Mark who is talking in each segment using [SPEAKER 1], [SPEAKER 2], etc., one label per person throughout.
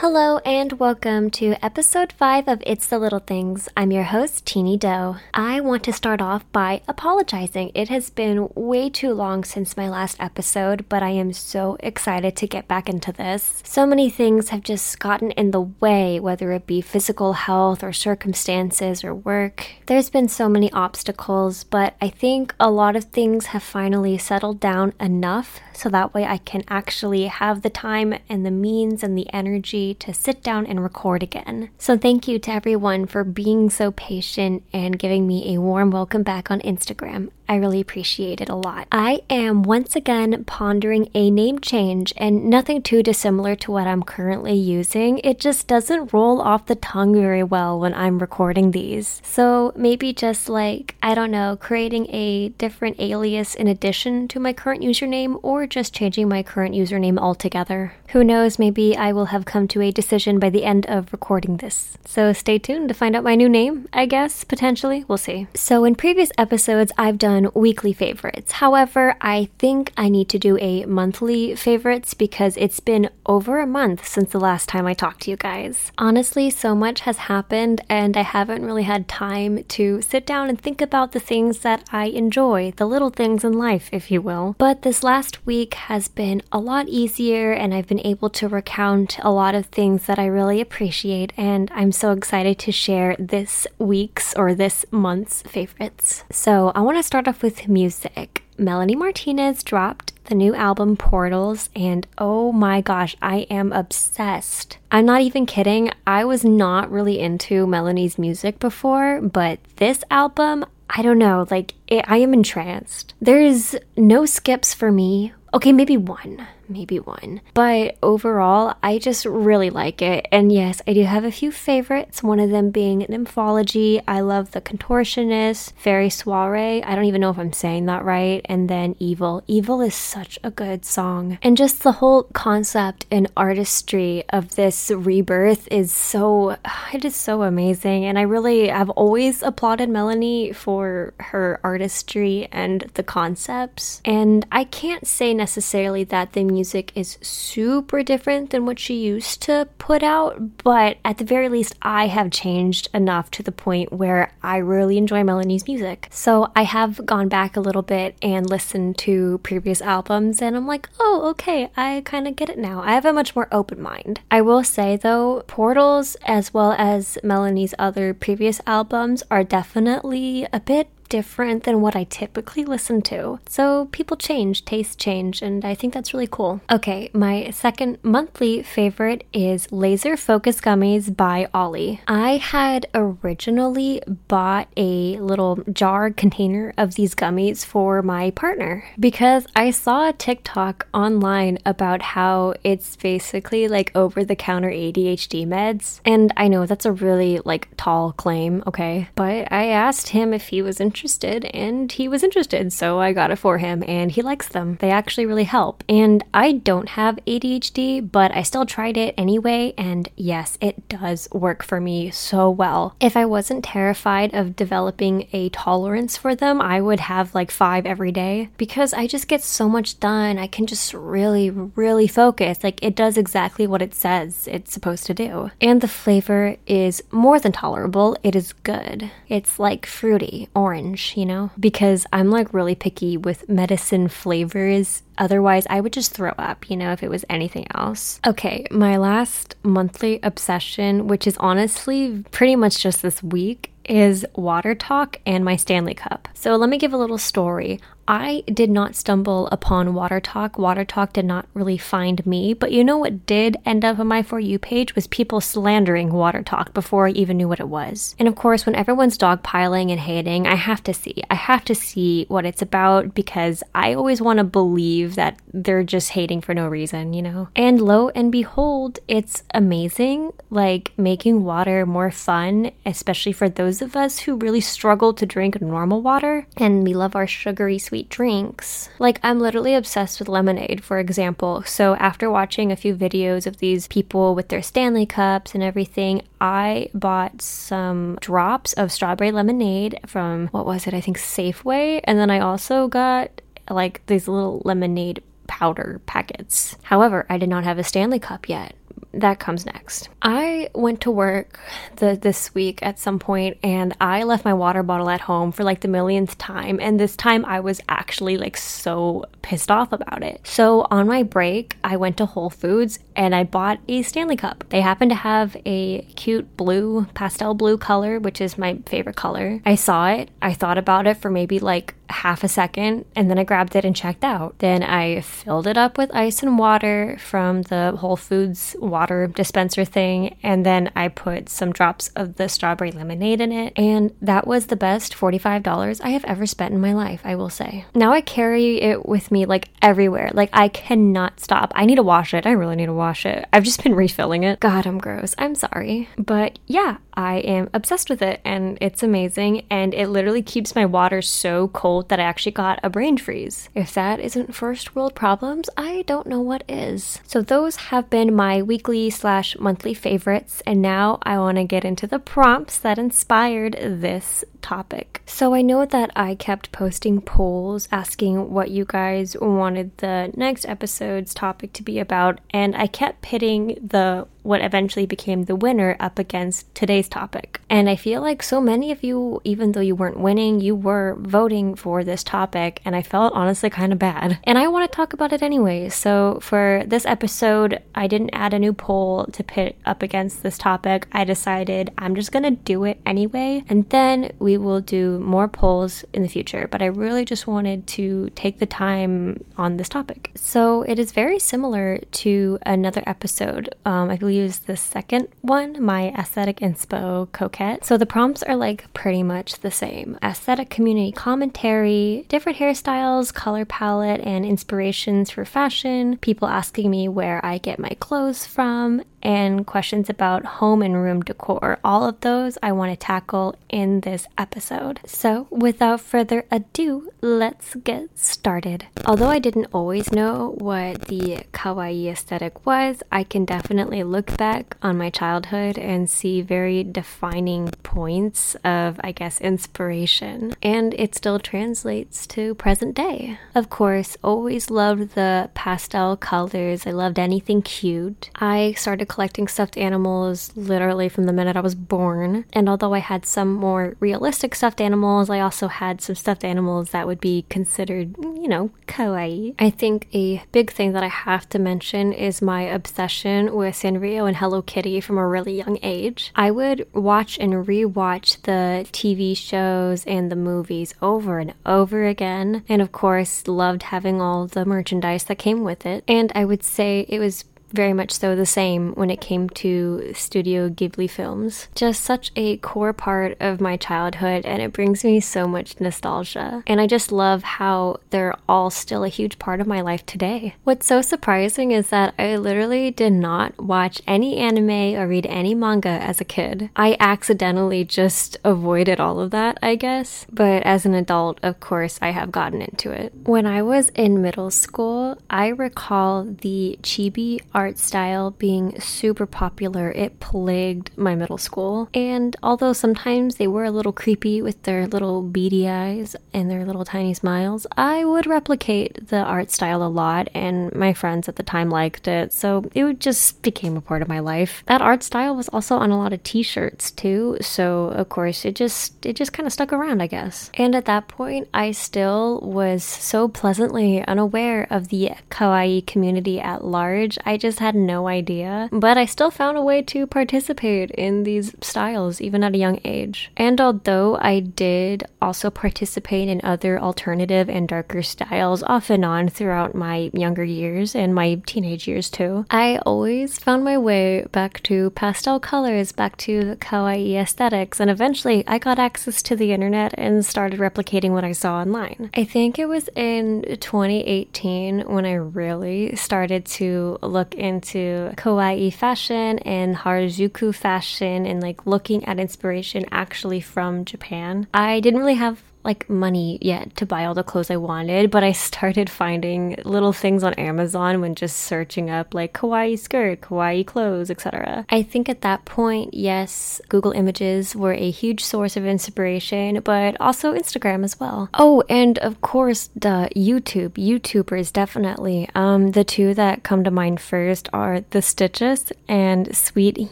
[SPEAKER 1] Hello and welcome to episode 5 of It's the Little Things. I'm your host, Teeny Doe. I want to start off by apologizing. It has been way too long since my last episode, but I am so excited to get back into this. So many things have just gotten in the way, whether it be physical health or circumstances or work. There's been so many obstacles, but I think a lot of things have finally settled down enough so that way I can actually have the time and the means and the energy to sit down and record again. So, thank you to everyone for being so patient and giving me a warm welcome back on Instagram. I really appreciate it a lot. I am once again pondering a name change and nothing too dissimilar to what I'm currently using. It just doesn't roll off the tongue very well when I'm recording these. So maybe just like, I don't know, creating a different alias in addition to my current username or just changing my current username altogether. Who knows, maybe I will have come to a decision by the end of recording this. So stay tuned to find out my new name, I guess, potentially. We'll see. So in previous episodes, I've done on weekly favorites. However, I think I need to do a monthly favorites because it's been over a month since the last time I talked to you guys. Honestly, so much has happened and I haven't really had time to sit down and think about the things that I enjoy, the little things in life, if you will. But this last week has been a lot easier and I've been able to recount a lot of things that I really appreciate and I'm so excited to share this week's or this month's favorites. So I want to start off with music. Melanie Martinez dropped the new album Portals, and oh my gosh, I am obsessed. I'm not even kidding. I was not really into Melanie's music before, but this album, I don't know, like, it, I am entranced. There's no skips for me. Okay, maybe one maybe one. But overall, I just really like it. And yes, I do have a few favorites, one of them being Nymphology. I love The Contortionist, Faerie Soirée. I don't even know if I'm saying that right. And then Evil. Evil is such a good song. And just the whole concept and artistry of this rebirth is so, it is so amazing. And I really have always applauded Melanie for her artistry and the concepts. And I can't say necessarily that the music is super different than what she used to put out, but at the very least, I have changed enough to the point where I really enjoy Melanie's music. So I have gone back a little bit and listened to previous albums, and I'm like, oh, okay, I kind of get it now. I have a much more open mind. I will say though, Portals, as well as Melanie's other previous albums, are definitely a bit different than what I typically listen to. So people change, tastes change, and I think that's really cool. Okay, my second monthly favorite is Laser Focus Gummies by OLLY. I had originally bought a little jar container of these gummies for my partner because I saw a TikTok online about how it's basically like over the counter ADHD meds. And I know that's a really like tall claim, okay? But I asked him if he was interested interested, and he was interested, so I got it for him, and he likes them. They actually really help. And I don't have ADHD, but I still tried it anyway, and yes, it does work for me so well. If I wasn't terrified of developing a tolerance for them, I would have like five every day because I just get so much done. I can just really, really focus. Like it does exactly what it says it's supposed to do. And the flavor is more than tolerable, it is good. It's like fruity, orange orange, you know? Because I'm like really picky with medicine flavors. Otherwise, I would just throw up, you know, if it was anything else. Okay, my last monthly obsession, which is honestly pretty much just this week, is WaterTok and my Stanley Cup. So let me give a little story. I did not stumble upon WaterTok. Water Talk did not really find me, but you know what did end up on my For You page was people slandering WaterTok before I even knew what it was. And of course, when everyone's dogpiling and hating, I have to see. I have to see what it's about because I always want to believe that they're just hating for no reason, you know? And lo and behold, it's amazing, like making water more fun, especially for those of us who really struggle to drink normal water and we love our sugary sweet sweet drinks. Like, I'm literally obsessed with lemonade, for example. So, after watching a few videos of these people with their Stanley cups and everything, I bought some drops of strawberry lemonade from, what was it? I think Safeway. And then I also got like these little lemonade powder packets. However, I did not have a Stanley cup yet that comes next. I went to work the, this week at some point and I left my water bottle at home for like the millionth time. And this time I was actually like so pissed off about it. So on my break, I went to Whole Foods and I bought a Stanley Cup. They happen to have a cute blue, pastel blue color, which is my favorite color. I saw it, I thought about it for maybe like half a second and then I grabbed it and checked out. Then I filled it up with ice and water from the Whole Foods water dispenser thing and then I put some drops of the strawberry lemonade in it and that was the best $45 I have ever spent in my life, I will say. Now I carry it with me like everywhere. Like I cannot stop. I need to wash it. I really need to wash it. I've just been refilling it. God, I'm gross. I'm sorry. But yeah, I am obsessed with it and it's amazing and it literally keeps my water so cold that I actually got a brain freeze. If that isn't first world problems, I don't know what is. So those have been my weekly slash monthly favorites and now I want to get into the prompts that inspired this topic. So I know that I kept posting polls asking what you guys wanted the next episode's topic to be about, and I kept pitting the what eventually became the winner up against today's topic. And I feel like so many of you, even though you weren't winning, you were voting for this topic, and I felt honestly kind of bad. And I want to talk about it anyway. So for this episode, I didn't add a new poll to pit up against this topic. I decided I'm just gonna do it anyway, and then we will do more polls in the future. But I really just wanted to take the time on this topic. So it is very similar to another episode. Um, I believe use the second one, my aesthetic inspo coquette. So the prompts are like pretty much the same. Aesthetic community commentary, different hairstyles, color palette, and inspirations for fashion, people asking me where I get my clothes from, and questions about home and room decor. All of those I want to tackle in this episode. So, without further ado, let's get started. Although I didn't always know what the kawaii aesthetic was, I can definitely look back on my childhood and see very defining points of, I guess, inspiration. And it still translates to present day. Of course, always loved the pastel colors. I loved anything cute. I started collecting stuffed animals literally from the minute I was born. And although I had some more realistic stuffed animals, I also had some stuffed animals that would be considered, you know, kawaii. I think a big thing that I have to mention is my obsession with Sanrio and Hello Kitty from a really young age. I would watch and rewatch the TV shows and the movies over and over again. And of course, loved having all the merchandise that came with it. And I would say it was very much so the same when it came to Studio Ghibli films. Just such a core part of my childhood, and it brings me so much nostalgia. And I just love how they're all still a huge part of my life today. What's so surprising is that I literally did not watch any anime or read any manga as a kid. I accidentally just avoided all of that, I guess. But as an adult, of course, I have gotten into it. When I was in middle school, I recall the chibi art style being super popular, it plagued my middle school. And although sometimes they were a little creepy with their little beady eyes and their little tiny smiles, I would replicate the art style a lot, and my friends at the time liked it, so it just became a part of my life. That art style was also on a lot of t-shirts too, so of course it just it just kind of stuck around, I guess. And at that point, I still was so pleasantly unaware of the kawaii community at large. I just just had no idea, but I still found a way to participate in these styles even at a young age. And although I did also participate in other alternative and darker styles off and on throughout my younger years and my teenage years too, I always found my way back to pastel colors, back to the kawaii aesthetics, and eventually I got access to the internet and started replicating what I saw online. I think it was in 2018 when I really started to look into kawaii fashion and harajuku fashion and like looking at inspiration actually from Japan. I didn't really have like money yet to buy all the clothes I wanted, but I started finding little things on Amazon when just searching up like kawaii skirt, kawaii clothes, etc. I think at that point, yes, Google Images were a huge source of inspiration, but also Instagram as well. Oh, and of course, the YouTube. YouTubers definitely. Um, the two that come to mind first are The Stitches and Sweet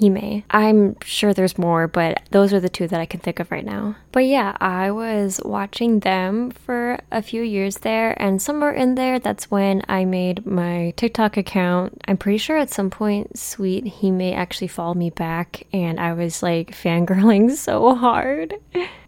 [SPEAKER 1] Hime. I'm sure there's more, but those are the two that I can think of right now. But yeah, I was watching them for a few years there, and somewhere in there, that's when I made my TikTok account. I'm pretty sure at some point, Sweet Hime actually follow me back, and I was like fangirling so hard.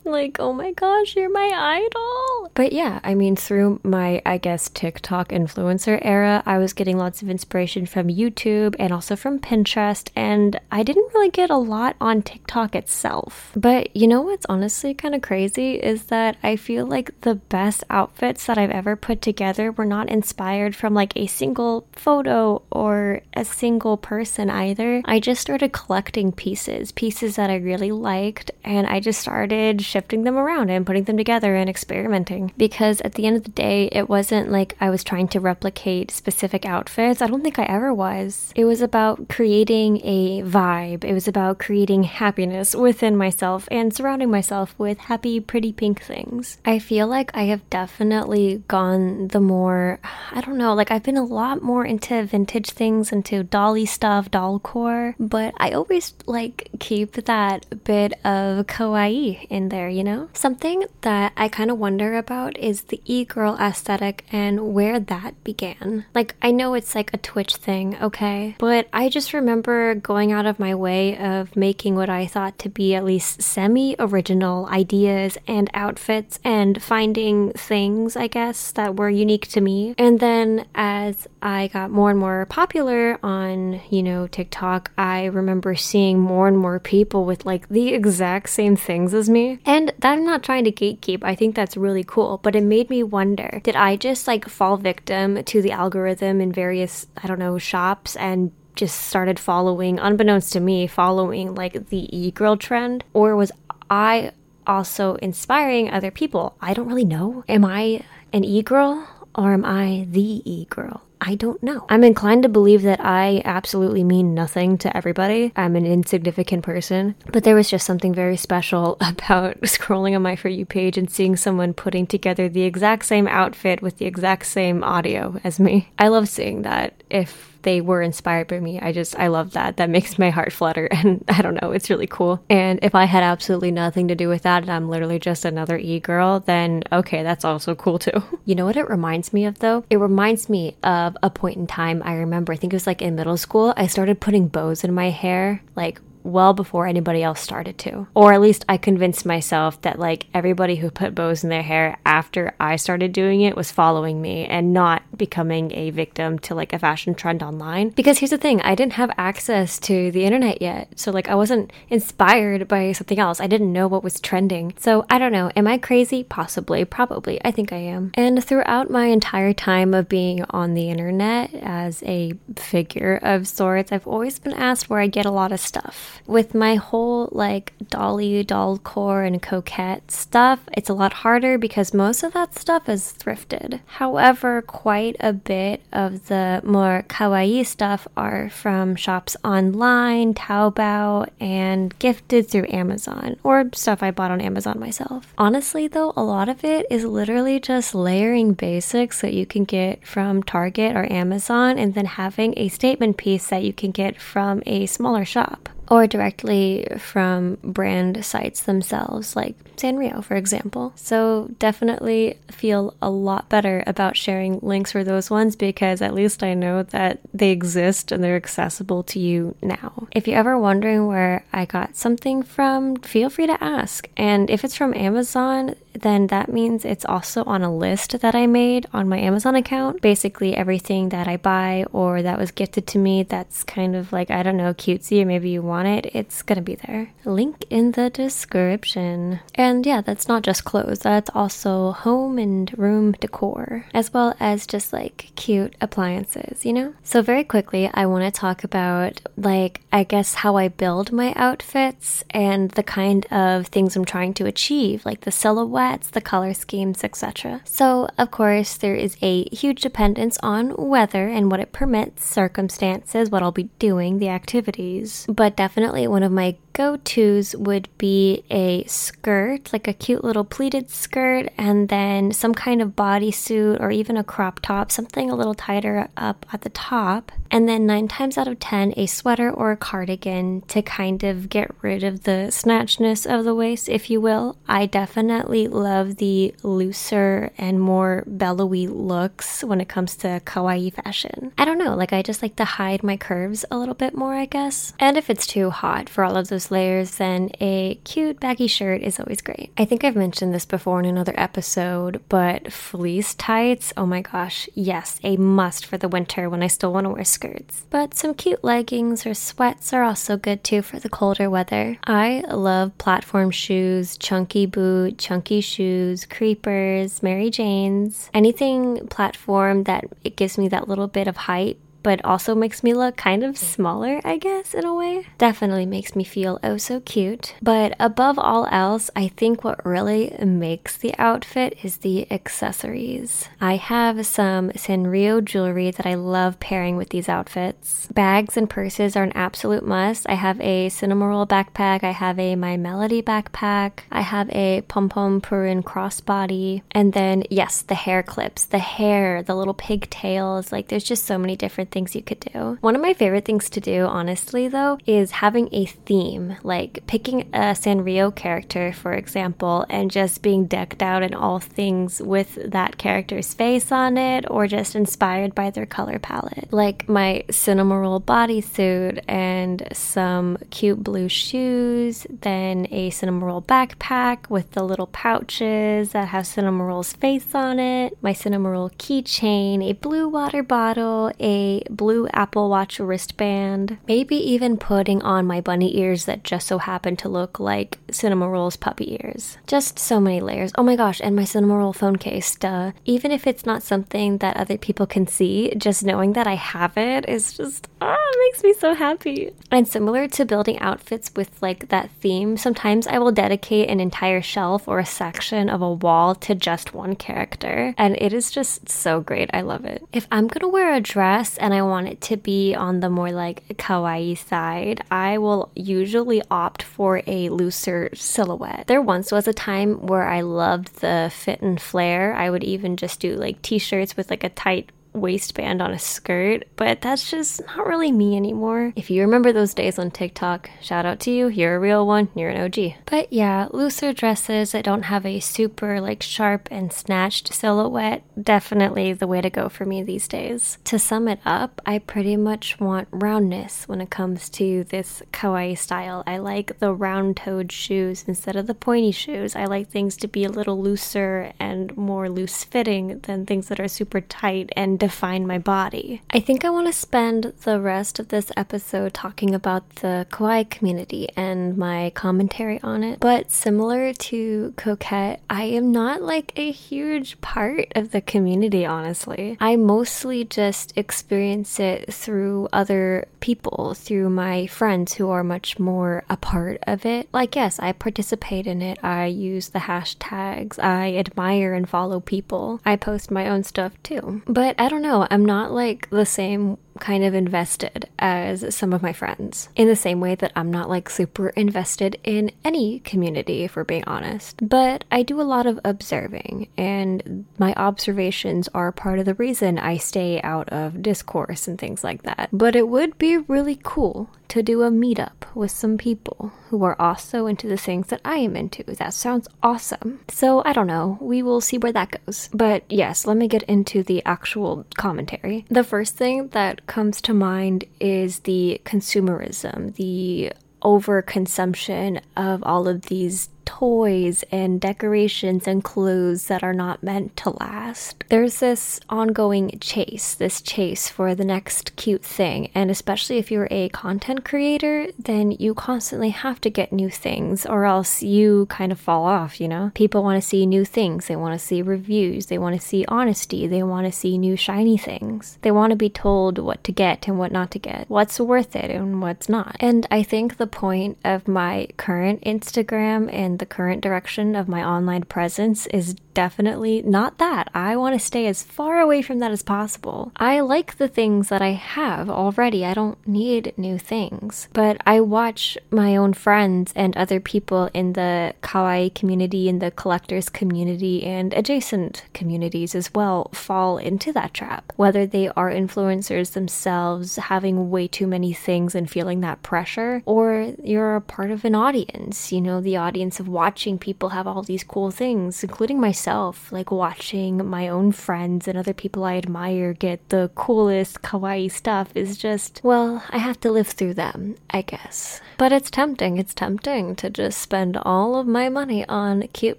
[SPEAKER 1] Like, oh my gosh, you're my idol. But yeah, I mean, through my, I guess, TikTok influencer era, I was getting lots of inspiration from YouTube and also from Pinterest, and I didn't really get a lot on TikTok itself. But you know what's honestly kind of crazy is that I feel like the best outfits that I've ever put together were not inspired from like a single photo or a single person either. I just started collecting pieces, pieces that I really liked, and I just started shifting them around and putting them together and experimenting. Because at the end of the day, it wasn't like I was trying to replicate specific outfits. I don't think I ever was. It was about creating a vibe, it was about creating happiness within myself and surrounding myself with happy, pretty pink things. I feel like I have definitely gone the more, I don't know, like I've been a lot more into vintage things, into dolly stuff, doll core, but I always like keep that bit of kawaii in there there, you know? Something that I kind of wonder about is the e girl aesthetic and where that began. Like, I know it's like a Twitch thing, okay? But I just remember going out of my way of making what I thought to be at least semi original ideas and outfits and finding things, I guess, that were unique to me. And then as I got more and more popular on, you know, TikTok, I remember seeing more and more people with like the exact same things as me. And and I'm not trying to gatekeep, I think that's really cool, but it made me wonder did I just like fall victim to the algorithm in various, I don't know, shops and just started following, unbeknownst to me, following like the e girl trend? Or was I also inspiring other people? I don't really know. Am I an e girl or am I the e girl? I don't know. I'm inclined to believe that I absolutely mean nothing to everybody. I'm an insignificant person. But there was just something very special about scrolling on my For You page and seeing someone putting together the exact same outfit with the exact same audio as me. I love seeing that. If they were inspired by me. I just, I love that. That makes my heart flutter. And I don't know, it's really cool. And if I had absolutely nothing to do with that and I'm literally just another e girl, then okay, that's also cool too. You know what it reminds me of though? It reminds me of a point in time I remember, I think it was like in middle school, I started putting bows in my hair, like well before anybody else started to. Or at least I convinced myself that like everybody who put bows in their hair after I started doing it was following me and not becoming a victim to like a fashion trend online. Because here's the thing, I didn't have access to the internet yet. So like I wasn't inspired by something else. I didn't know what was trending. So I don't know, am I crazy? Possibly, probably. I think I am. And throughout my entire time of being on the internet as a figure of sorts, I've always been asked where I get a lot of stuff with my whole like dolly, doll core, and coquette stuff, it's a lot harder because most of that stuff is thrifted. However, quite a bit of the more kawaii stuff are from shops online, Taobao, and gifted through Amazon or stuff I bought on Amazon myself. Honestly, though, a lot of it is literally just layering basics that you can get from Target or Amazon and then having a statement piece that you can get from a smaller shop or directly from brand sites themselves, like Sanrio, for example. So definitely feel a lot better about sharing links for those ones because at least I know that they exist and they're accessible to you now. If you're ever wondering where I got something from, feel free to ask. And if it's from Amazon, then that means it's also on a list that I made on my Amazon account. Basically, everything that I buy or that was gifted to me that's kind of like, I don't know, cutesy or maybe you want it, it's gonna be there. Link in the description. And yeah, that's not just clothes, that's also home and room decor, as well as just like cute appliances, you know? So, very quickly, I wanna talk about like, I guess, how I build my outfits and the kind of things I'm trying to achieve, like the silhouette the color schemes, etc. So, of course, there is a huge dependence on weather and what it permits, circumstances, what I'll be doing, the activities. But definitely one of my go tos would be a skirt, like a cute little pleated skirt, and then some kind of bodysuit or even a crop top, something a little tighter up at the top. And then nine times out of ten, a sweater or a cardigan to kind of get rid of the snatchness of the waist, if you will. I definitely love the looser and more bellowy looks when it comes to kawaii fashion. I don't know, like I just like to hide my curves a little bit more, I guess. And if it's too hot for all of those layers, then a cute baggy shirt is always great. I think I've mentioned this before in another episode, but fleece tights, oh my gosh, yes, a must for the winter when I still want to wear skirts. But some cute leggings or sweats are also good too for the colder weather. I love platform shoes, chunky boot, chunky shoes, creepers, Mary Janes, anything platform that it gives me that little bit of height but also makes me look kind of mm. smaller, I guess, in a way. Definitely makes me feel oh so cute. But above all else, I think what really makes the outfit is the accessories. I have some Sanrio jewelry that I love pairing with these outfits. Bags and purses are an absolute must. I have a Cinnamoroll backpack, I have a My Melody backpack, I have a Pom Pom Purin crossbody, and then, yes, the hair clips, the hair, the little pigtails. Like, there's just so many different things you could do. One of my favorite things to do, honestly, though, is having a theme, like picking a Sanrio character, for example, and just being decked out in all things with that character's face on it or just inspired by their color palette. Like my Cinnamoroll bodysuit and some cute blue shoes, then a Cinnamoroll backpack with the little pouches that have Cinnamoroll's face on it, my Cinnamoroll keychain, a blue water bottle, a blue Apple Watch wristband, maybe even putting on my bunny ears that just so happen to look like Cinnamoroll's puppy ears. Just so many layers. Oh my gosh, and my Cinnamoroll phone case, duh. Even if it's not something that other people can see, just knowing that I have it is just, ah, it makes me so happy. And similar to building outfits with like that theme, sometimes I will dedicate an entire shelf or a section of a wall to just one character. And it is just so great. I love it. If I'm gonna wear a dress and I want it to be on the more like kawaii side, I will usually opt for a looser silhouette. There once was a time where I loved the fit and flare. I would even just do like t shirts with like a tight waistband on a skirt, but that's just not really me anymore. If you remember those days on TikTok, shout out to you. You're a real one. You're an OG. But yeah, looser dresses that don't have a super like sharp and snatched silhouette, definitely the way to go for me these days. To sum it up, I pretty much want roundness when it comes to this kawaii style. I like the round toed shoes instead of the pointy shoes. I like things to be a little looser and more loose fitting than things that are super tight and define my body. I think I want to spend the rest of this episode talking about the kawaii community and my commentary on it. But similar to Coquette, I am not like a huge part of the community, honestly. I mostly just experience it through other people, through my friends who are much more a part of it. Like, yes, I participate in it, I use the hashtags, I admire and follow people, I post my own stuff too. But I don't know. I'm not like the same kind of invested as some of my friends. In the same way that I'm not like super invested in any community, if we're being honest. But I do a lot of observing, and my observations are part of the reason I stay out of discourse and things like that. But it would be really cool to do a meetup with some people who are also into the things that I am into. That sounds awesome. So I don't know. We will see where that goes. But yes, let me get into the actual commentary. The first thing that comes to mind is the consumerism, the overconsumption of all of these toys and decorations and clothes that are not meant to last. There's this ongoing chase, this chase for the next cute thing, and especially if you're a content creator, then you constantly have to get new things or else you kind of fall off, you know? People want to see new things, they want to see reviews, they want to see honesty, they want to see new shiny things. They want to be told what to get and what not to get, what's worth it and what's not. And I think the point of my current Instagram and the current direction of my online presence is definitely not that. I want to stay as far away from that as possible. I like the things that I have already. I don't need new things. But I watch my own friends and other people in the kawaii community, in the collectors community, and adjacent communities as well fall into that trap. Whether they are influencers themselves, having way too many things and feeling that pressure, or you're a part of an audience, you know, the audience of watching people have all these cool things, including myself myself, like watching my own friends and other people I admire get the coolest kawaii stuff is just, well, I have to live through them, I guess. But it's tempting, it's tempting to just spend all of my money on cute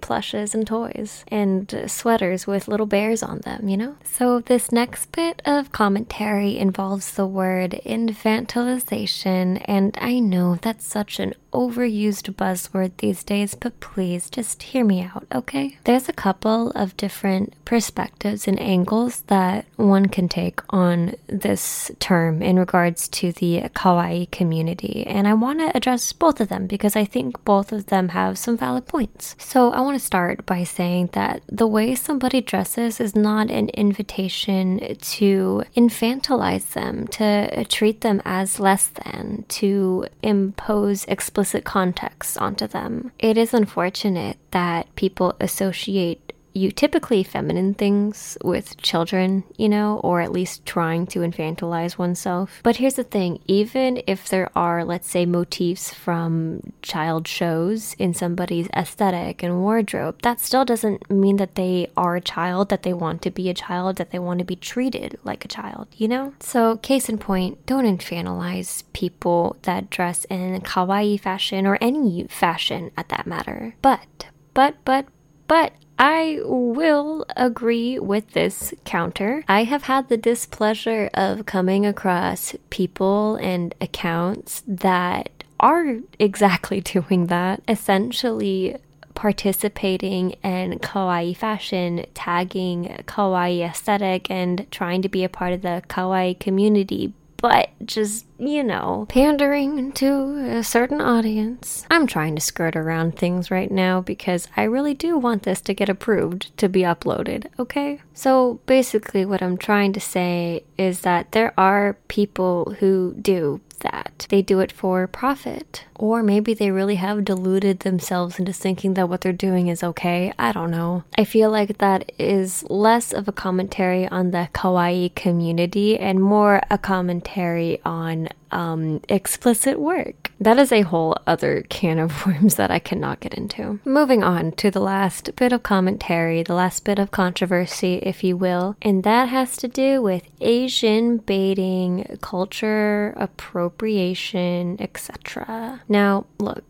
[SPEAKER 1] plushes and toys and sweaters with little bears on them, you know? So this next bit of commentary involves the word infantilization, and I know that's such an overused buzzword these days, but please just hear me out, okay? There's a couple of different perspectives and angles that one can take on this term in regards to the kawaii community, and I want to address both of them because I think both of them have some valid points. So I want to start by saying that the way somebody dresses is not an invitation to infantilize them, to treat them as less than, to impose explicit explicit context onto them. It is unfortunate that people associate you typically feminine things with children, you know, or at least trying to infantilize oneself. But here's the thing even if there are, let's say, motifs from child shows in somebody's aesthetic and wardrobe, that still doesn't mean that they are a child, that they want to be a child, that they want to be treated like a child, you know? So, case in point, don't infantilize people that dress in kawaii fashion or any fashion at that matter. But, but, but, but, I will agree with this counter. I have had the displeasure of coming across people and accounts that are exactly doing that, essentially participating in kawaii fashion, tagging kawaii aesthetic, and trying to be a part of the kawaii community, but just, you know, pandering to a certain audience. I'm trying to skirt around things right now because I really do want this to get approved to be uploaded, okay? So basically, what I'm trying to say is that there are people who do that. They do it for profit. Or maybe they really have deluded themselves into thinking that what they're doing is okay. I don't know. I feel like that is less of a commentary on the kawaii community and more a commentary on um, explicit work. That is a whole other can of worms that I cannot get into. Moving on to the last bit of commentary, the last bit of controversy, if you will, and that has to do with Asian baiting, culture appropriation, etc. Now, look.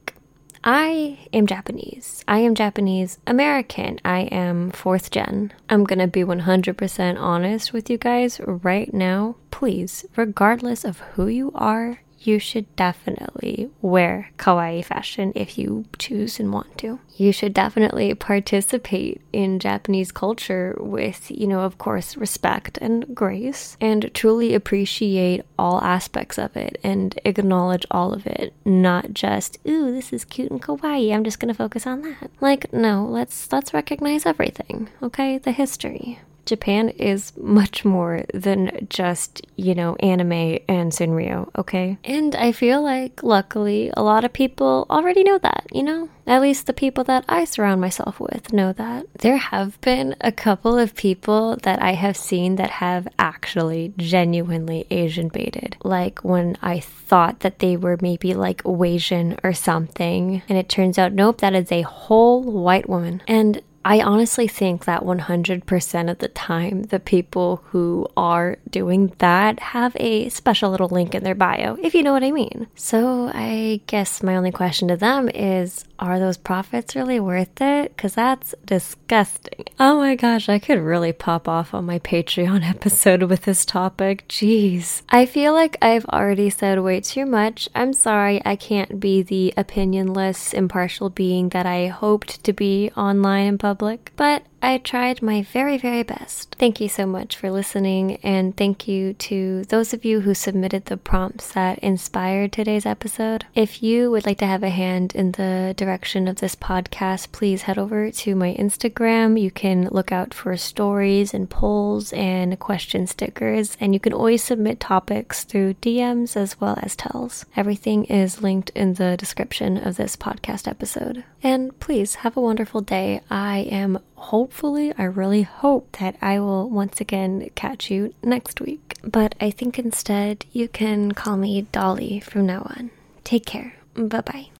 [SPEAKER 1] I am Japanese. I am Japanese American. I am fourth gen. I'm gonna be 100% honest with you guys right now. Please, regardless of who you are, you should definitely wear kawaii fashion if you choose and want to. You should definitely participate in Japanese culture with, you know, of course, respect and grace, and truly appreciate all aspects of it and acknowledge all of it, not just, ooh, this is cute and kawaii, I'm just gonna focus on that. Like, no, let's let's recognize everything, okay? The history. Japan is much more than just, you know, anime and Sanrio, okay? And I feel like, luckily, a lot of people already know that, you know? At least the people that I surround myself with know that. There have been a couple of people that I have seen that have actually genuinely Asian baited. Like when I thought that they were maybe like Asian or something, and it turns out, nope, that is a whole white woman. And I honestly think that 100% of the time, the people who are doing that have a special little link in their bio, if you know what I mean. So I guess my only question to them is are those profits really worth it? Because that's disgusting. Oh my gosh, I could really pop off on my Patreon episode with this topic. Jeez. I feel like I've already said way too much. I'm sorry I can't be the opinionless, impartial being that I hoped to be online in public, but I tried my very, very best. Thank you so much for listening, and thank you to those of you who submitted the prompts that inspired today's episode. If you would like to have a hand in the direction of this podcast, please head over to my Instagram. You can look out for stories and polls and question stickers, and you can always submit topics through DMs as well as tells. Everything is linked in the description of this podcast episode. And please have a wonderful day. I am hopefully, I really hope that I will once again catch you next week. But I think instead you can call me Dolly from now on. Take care. Bye bye.